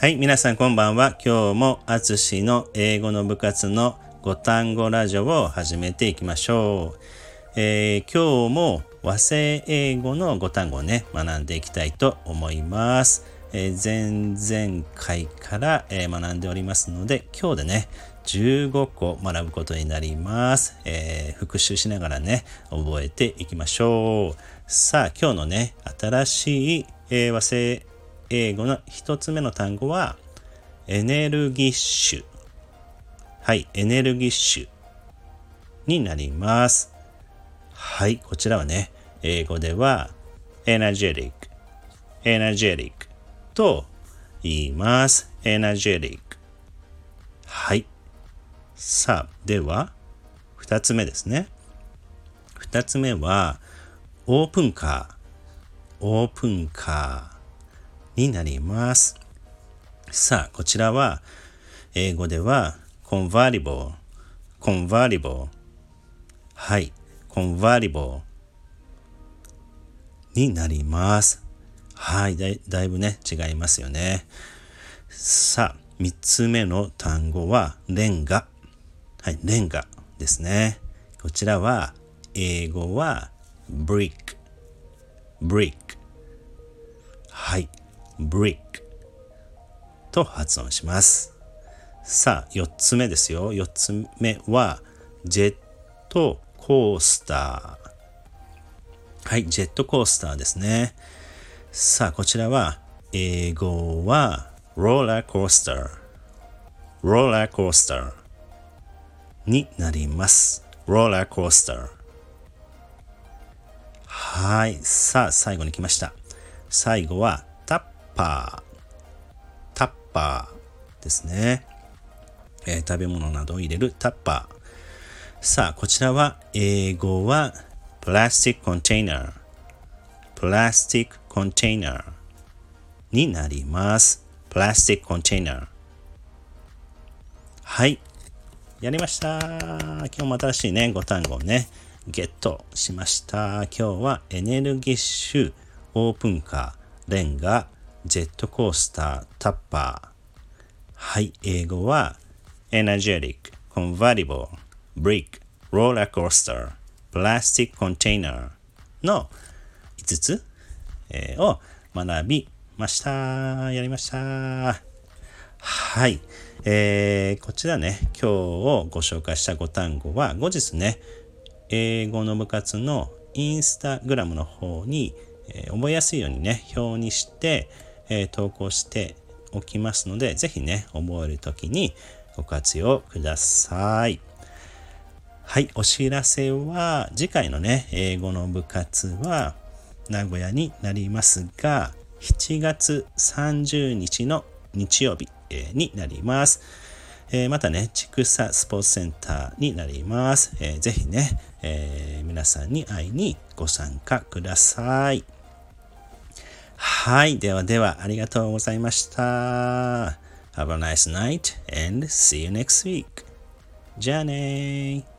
はい、皆さんこんばんは。今日もあつしの英語の部活の5単語ラジオを始めていきましょう。えー、今日も和製英語の5単語をね、学んでいきたいと思います。えー、前々回から、えー、学んでおりますので、今日でね、15個学ぶことになります、えー、復習しながらね、覚えていきましょう。さあ、今日のね、新しい、え、和製英語の一つ目の単語は、エネルギッシュ。はい、エネルギッシュになります。はい、こちらはね、英語では、エナジェリック、エナジェリックと言います。エナジェリック。はい。さあ、では、二つ目ですね。二つ目は、オープンカー。オープンカー。になります。さあ、こちらは、英語では、convertible, convertible はい、convertible になります。はいだい、だいぶね、違いますよね。さあ、三つ目の単語は、レンガ。はい、レンガですね。こちらは、英語は、brick, brick はい、brick と発音します。さあ、4つ目ですよ。4つ目は、ジェットコースター。はい、ジェットコースターですね。さあ、こちらは、英語は、ローラーコースター。roller coaster になります。 roller coaster。はい。さあ、最後に来ました。最後は、パー、タッパーですね。えー、食べ物などを入れるタッパー。さあ、こちらは英語は plastic container。plastic containerになります。プラスティックコンテナー。はい。やりました。今日も新しいね、5単語をね、ゲットしました。今日はエネルギッシュ、オープンカー、レンガ、ジェットコースター、タッパー。はい、英語は energetic, convertible, brick, roller coaster, plastic container の5つ、えー、を学びました。やりました。はい。えー、こちらね、今日をご紹介した5単語は、後日ね、英語の部活のインスタグラムの方に、えー、覚えやすいようにね、表にして、えー、投稿しておきますので、ぜひね、覚えるときにご活用ください。はい、お知らせは、次回のね、英語の部活は名古屋になりますが、7月30日の日曜日、え、になります。えー、またね、ちくさスポーツセンターになります。えー、ぜひね、えー、皆さんに会いにご参加ください。はい。ではでは、ありがとうございました。Have a nice night and see you next week. じゃあねー